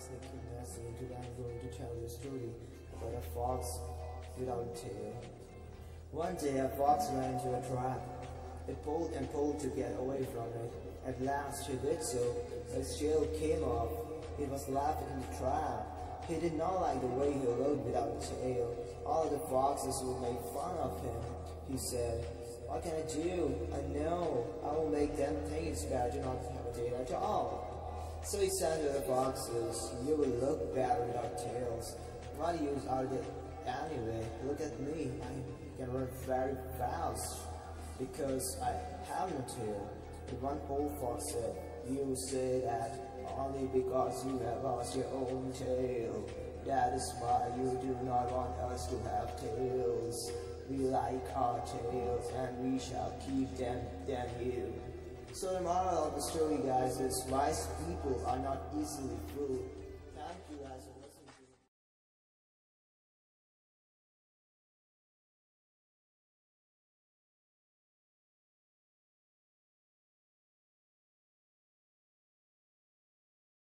listening to Nancy and today I'm going to tell you a story about a fox without a tail. One day a fox ran into a trap. It pulled and pulled to get away from it. At last he did so. His tail came off. It was left in the trap. He did not like the way he looked without a tail. All the foxes would make fun of him. He said, what can I do? I know. I will make them think it's bad to not have a tail at all. So he said to the foxes, You will look bad without tails. What use are they anyway? Look at me. I can run very fast because I have no tail. One old fox said, You say that only because you have lost your own tail. That is why you do not want us to have tails. We like our tails and we shall keep them than you. So the moral of the story guys is wise people are not easily fooled. You